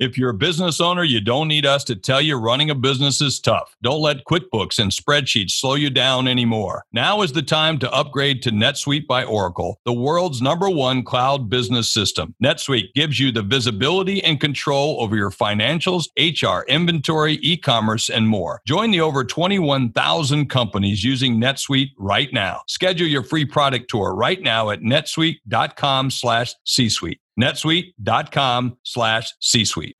If you're a business owner, you don't need us to tell you running a business is tough. Don't let QuickBooks and spreadsheets slow you down anymore. Now is the time to upgrade to NetSuite by Oracle, the world's number one cloud business system. NetSuite gives you the visibility and control over your financials, HR, inventory, e commerce, and more. Join the over 21,000 companies using NetSuite right now. Schedule your free product tour right now at netsuite.com slash C suite netsuite.com slash c-suite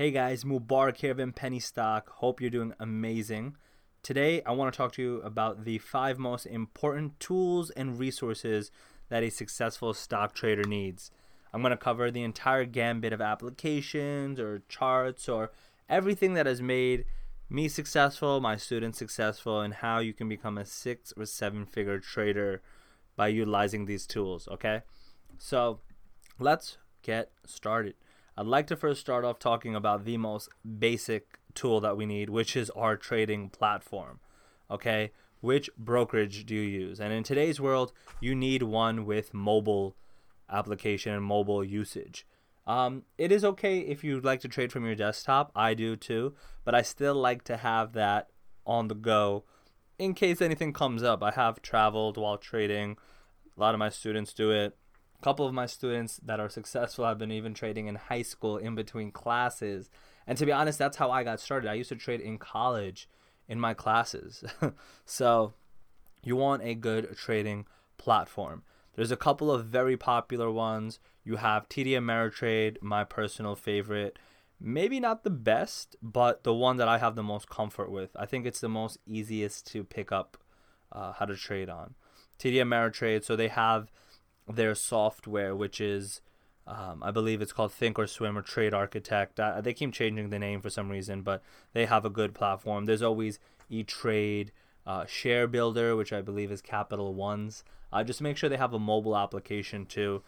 hey guys mubarak here of penny stock. Hope you're doing amazing. Today i want to talk to you about the five most important tools and resources that a successful stock trader needs. I'm going to cover the entire gambit of applications or charts or everything that has made me successful my students successful and how you can become a six or seven figure trader by utilizing these tools okay? So let's get started. I'd like to first start off talking about the most basic tool that we need, which is our trading platform. Okay, which brokerage do you use? And in today's world, you need one with mobile application and mobile usage. Um, it is okay if you'd like to trade from your desktop. I do too, but I still like to have that on the go in case anything comes up. I have traveled while trading. A lot of my students do it a couple of my students that are successful have been even trading in high school in between classes. And to be honest, that's how I got started. I used to trade in college in my classes. so you want a good trading platform. There's a couple of very popular ones. You have TD Ameritrade, my personal favorite. Maybe not the best, but the one that I have the most comfort with. I think it's the most easiest to pick up uh, how to trade on. TD Ameritrade, so they have their software, which is, um, I believe it's called Thinkorswim or Trade Architect. Uh, they keep changing the name for some reason, but they have a good platform. There's always E Trade, uh, Share Builder, which I believe is Capital One's. Uh, just make sure they have a mobile application too.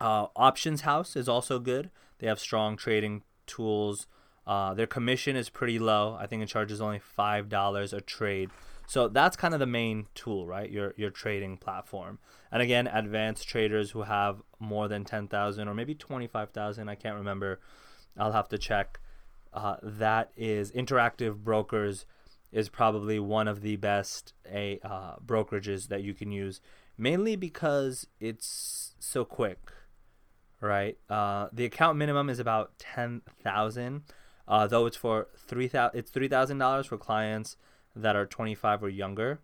Uh, Options House is also good. They have strong trading tools. Uh, their commission is pretty low. I think it charges only five dollars a trade. So that's kind of the main tool, right? Your your trading platform. And again, advanced traders who have more than 10,000 or maybe 25,000, I can't remember. I'll have to check. Uh, that is Interactive Brokers is probably one of the best a uh, brokerages that you can use, mainly because it's so quick, right? Uh, the account minimum is about ten thousand, uh, though it's for three thousand. It's three thousand dollars for clients that are 25 or younger.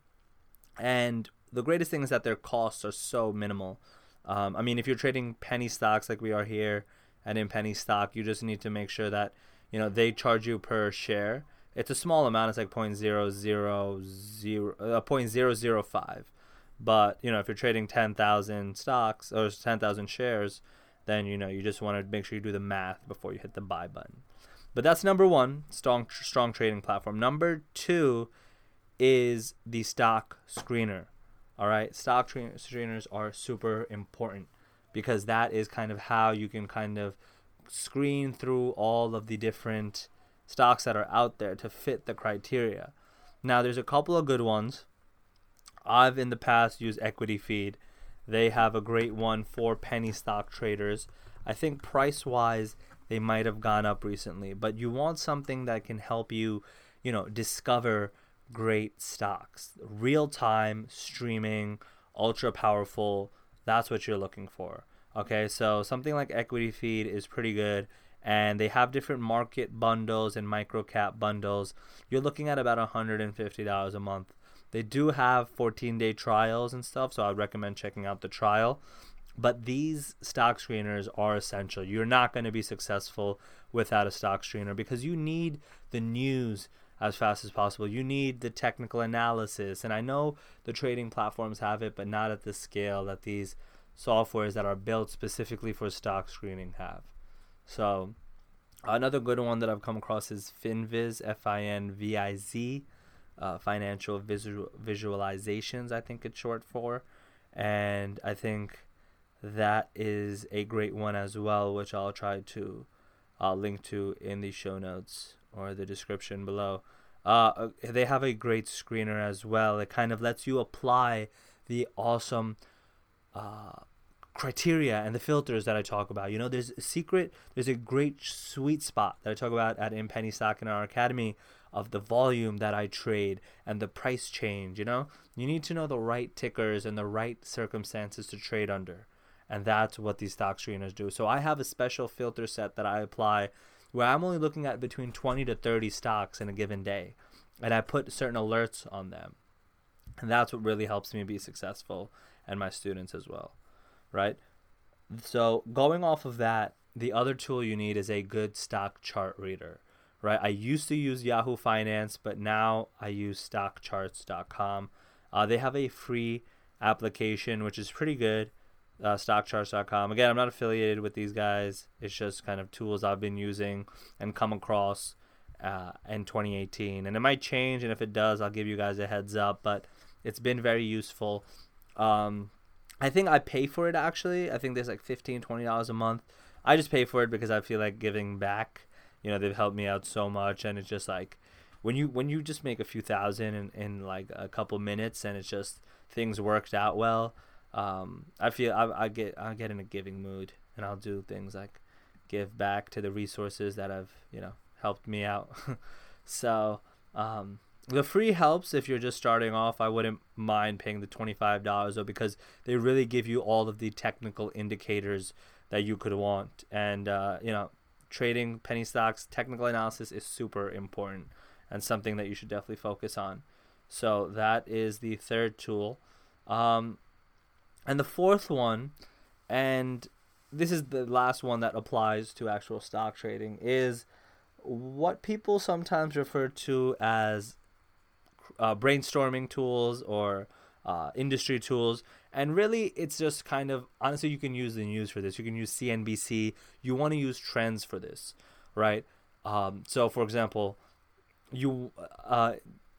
And the greatest thing is that their costs are so minimal. Um, I mean, if you're trading penny stocks like we are here, and in penny stock, you just need to make sure that you know they charge you per share. It's a small amount. It's like point zero zero zero uh, point zero zero five. But you know, if you're trading ten thousand stocks or ten thousand shares, then you know you just want to make sure you do the math before you hit the buy button. But that's number one, strong strong trading platform. Number two is the stock screener. All right, stock tra- screeners are super important because that is kind of how you can kind of screen through all of the different stocks that are out there to fit the criteria. Now, there's a couple of good ones. I've in the past used Equity Feed. They have a great one for penny stock traders. I think price wise, they might have gone up recently, but you want something that can help you, you know, discover great stocks. Real time streaming, ultra powerful, that's what you're looking for. Okay, so something like Equity Feed is pretty good and they have different market bundles and micro cap bundles. You're looking at about $150 a month. They do have 14 day trials and stuff, so I'd recommend checking out the trial. But these stock screeners are essential. You're not going to be successful without a stock screener because you need the news as fast as possible. You need the technical analysis. And I know the trading platforms have it, but not at the scale that these softwares that are built specifically for stock screening have. So, another good one that I've come across is FinViz, F I N V I Z, uh, Financial Visual Visualizations, I think it's short for. And I think that is a great one as well, which I'll try to uh, link to in the show notes or the description below. Uh, uh, they have a great screener as well. It kind of lets you apply the awesome uh, criteria and the filters that I talk about. You know, there's a secret, there's a great sweet spot that I talk about at In Penny Stock in our academy of the volume that I trade and the price change. You know, you need to know the right tickers and the right circumstances to trade under. And that's what these stock screeners do. So I have a special filter set that I apply where I'm only looking at between 20 to 30 stocks in a given day. And I put certain alerts on them. And that's what really helps me be successful and my students as well right? So going off of that, the other tool you need is a good stock chart reader, right? I used to use Yahoo Finance, but now I use stockcharts.com. Uh, they have a free application, which is pretty good. Uh, stockcharts.com. Again, I'm not affiliated with these guys. It's just kind of tools I've been using and come across uh, in 2018. And it might change, and if it does, I'll give you guys a heads up. But it's been very useful. Um, I think I pay for it actually. I think there's like 15 dollars a month. I just pay for it because I feel like giving back. You know, they've helped me out so much, and it's just like when you when you just make a few thousand in, in like a couple minutes, and it's just things worked out well. Um, I feel I, I get I get in a giving mood, and I'll do things like give back to the resources that have you know helped me out. so um, the free helps if you're just starting off. I wouldn't mind paying the $25 though because they really give you all of the technical indicators that you could want. And, uh, you know, trading penny stocks, technical analysis is super important and something that you should definitely focus on. So that is the third tool. Um, and the fourth one, and this is the last one that applies to actual stock trading, is what people sometimes refer to as uh, brainstorming tools or uh, industry tools. And really, it's just kind of honestly, you can use the news for this. You can use CNBC. You want to use trends for this, right? Um, so, for example, you uh,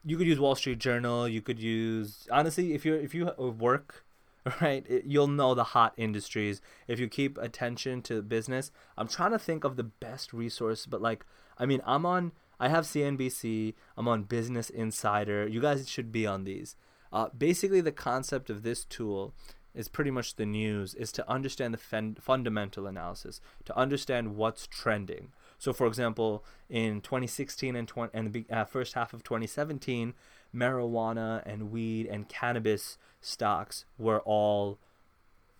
you could use Wall Street Journal. You could use honestly, if you if you work right, it, you'll know the hot industries. If you keep attention to business, I'm trying to think of the best resource, but like, I mean, I'm on I have CNBC. I'm on Business Insider. You guys should be on these. Uh, basically, the concept of this tool is pretty much the news is to understand the fen- fundamental analysis, to understand what's trending. So, for example, in 2016 and, 20, and the uh, first half of 2017, marijuana and weed and cannabis stocks were all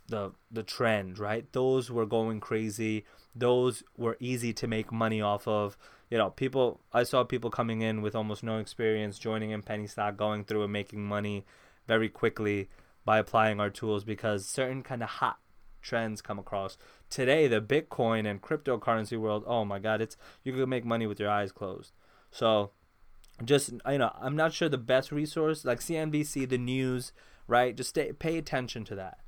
the the trend, right? Those were going crazy. Those were easy to make money off of you know, people I saw people coming in with almost no experience, joining in penny stock, going through and making money very quickly by applying our tools because certain kind of hot trends come across. Today, the Bitcoin and cryptocurrency world, oh my god, it's you can make money with your eyes closed. So just you know, I'm not sure the best resource like CNBC, the news, right? Just stay, pay attention to that.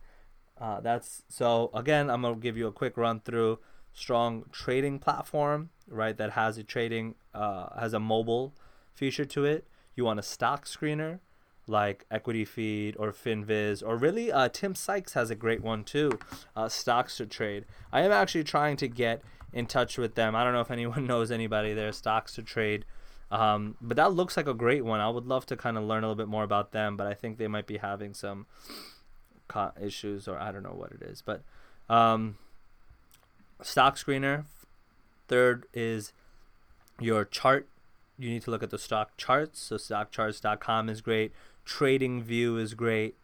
Uh, that's so again, I'm gonna give you a quick run through strong trading platform, right? That has a trading uh, has a mobile feature to it. You want a stock screener like Equity Feed or FinViz, or really uh, Tim Sykes has a great one too, uh, Stocks to Trade. I am actually trying to get in touch with them. I don't know if anyone knows anybody there, Stocks to Trade. Um, but that looks like a great one. I would love to kind of learn a little bit more about them, but I think they might be having some issues, or I don't know what it is. But um, stock screener. Third is your chart. You need to look at the stock charts. So stockcharts.com is great. Trading View is great.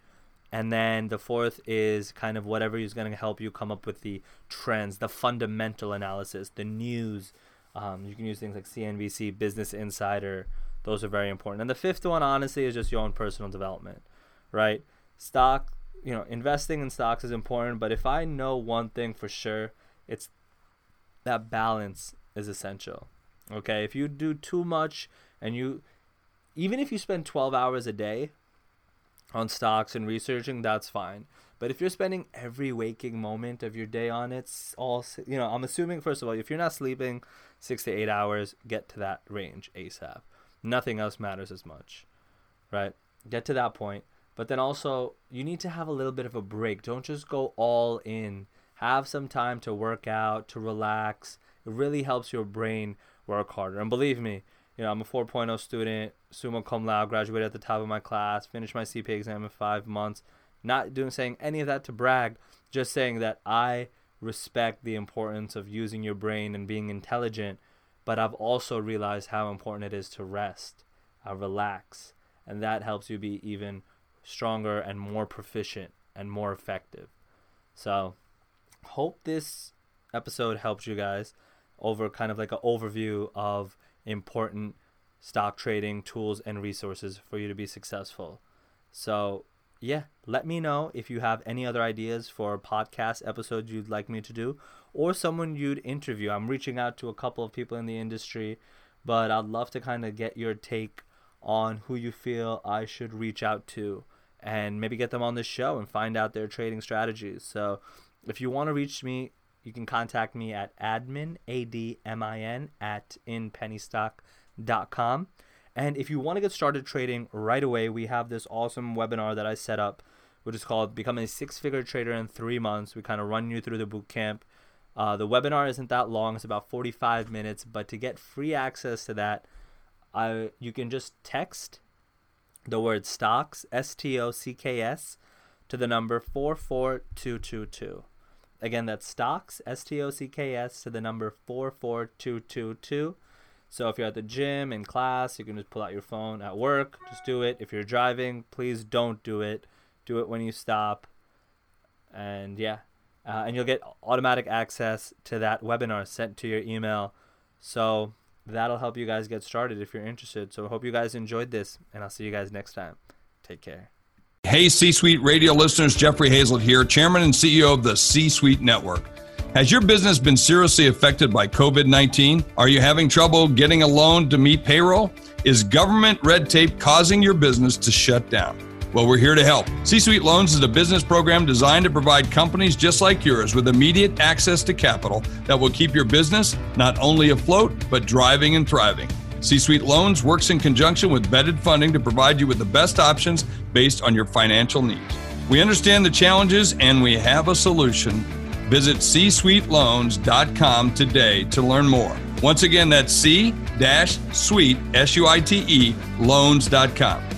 And then the fourth is kind of whatever is going to help you come up with the trends, the fundamental analysis, the news. Um, you can use things like CNBC, Business Insider. Those are very important. And the fifth one, honestly, is just your own personal development, right? Stock, you know, investing in stocks is important. But if I know one thing for sure, it's that balance is essential. Okay, if you do too much and you even if you spend 12 hours a day on stocks and researching, that's fine. But if you're spending every waking moment of your day on it, all you know, I'm assuming first of all, if you're not sleeping 6 to 8 hours, get to that range ASAP. Nothing else matters as much. Right? Get to that point. But then also, you need to have a little bit of a break. Don't just go all in have some time to work out, to relax. It really helps your brain work harder. And believe me, you know, I'm a 4.0 student, summa cum laude, graduated at the top of my class, finished my CPA exam in five months. Not doing saying any of that to brag. just saying that I respect the importance of using your brain and being intelligent, but I've also realized how important it is to rest, uh, relax, and that helps you be even stronger and more proficient and more effective. So, hope this episode helps you guys over kind of like an overview of important stock trading tools and resources for you to be successful. So, yeah, let me know if you have any other ideas for podcast episodes you'd like me to do or someone you'd interview. I'm reaching out to a couple of people in the industry, but I'd love to kind of get your take on who you feel I should reach out to and maybe get them on the show and find out their trading strategies. So, if you want to reach me, you can contact me at admin, A-D-M-I-N, at inpennystock.com. And if you want to get started trading right away, we have this awesome webinar that I set up, which is called Become a Six Figure Trader in Three Months. We kind of run you through the boot camp. Uh, the webinar isn't that long, it's about 45 minutes. But to get free access to that, I, you can just text the word stocks, S T O C K S, to the number 44222. Again, that's stocks, S T O C K S, to the number 44222. So if you're at the gym, in class, you can just pull out your phone at work, just do it. If you're driving, please don't do it. Do it when you stop. And yeah, uh, and you'll get automatic access to that webinar sent to your email. So that'll help you guys get started if you're interested. So I hope you guys enjoyed this, and I'll see you guys next time. Take care. Hey, C Suite radio listeners, Jeffrey Hayzlett here, Chairman and CEO of the C Suite Network. Has your business been seriously affected by COVID 19? Are you having trouble getting a loan to meet payroll? Is government red tape causing your business to shut down? Well, we're here to help. C Suite Loans is a business program designed to provide companies just like yours with immediate access to capital that will keep your business not only afloat, but driving and thriving. C Suite Loans works in conjunction with vetted funding to provide you with the best options based on your financial needs. We understand the challenges and we have a solution Visit C csuiteloans.com today to learn more. Once again, that's c-suite, S-U-I-T-E, loans.com.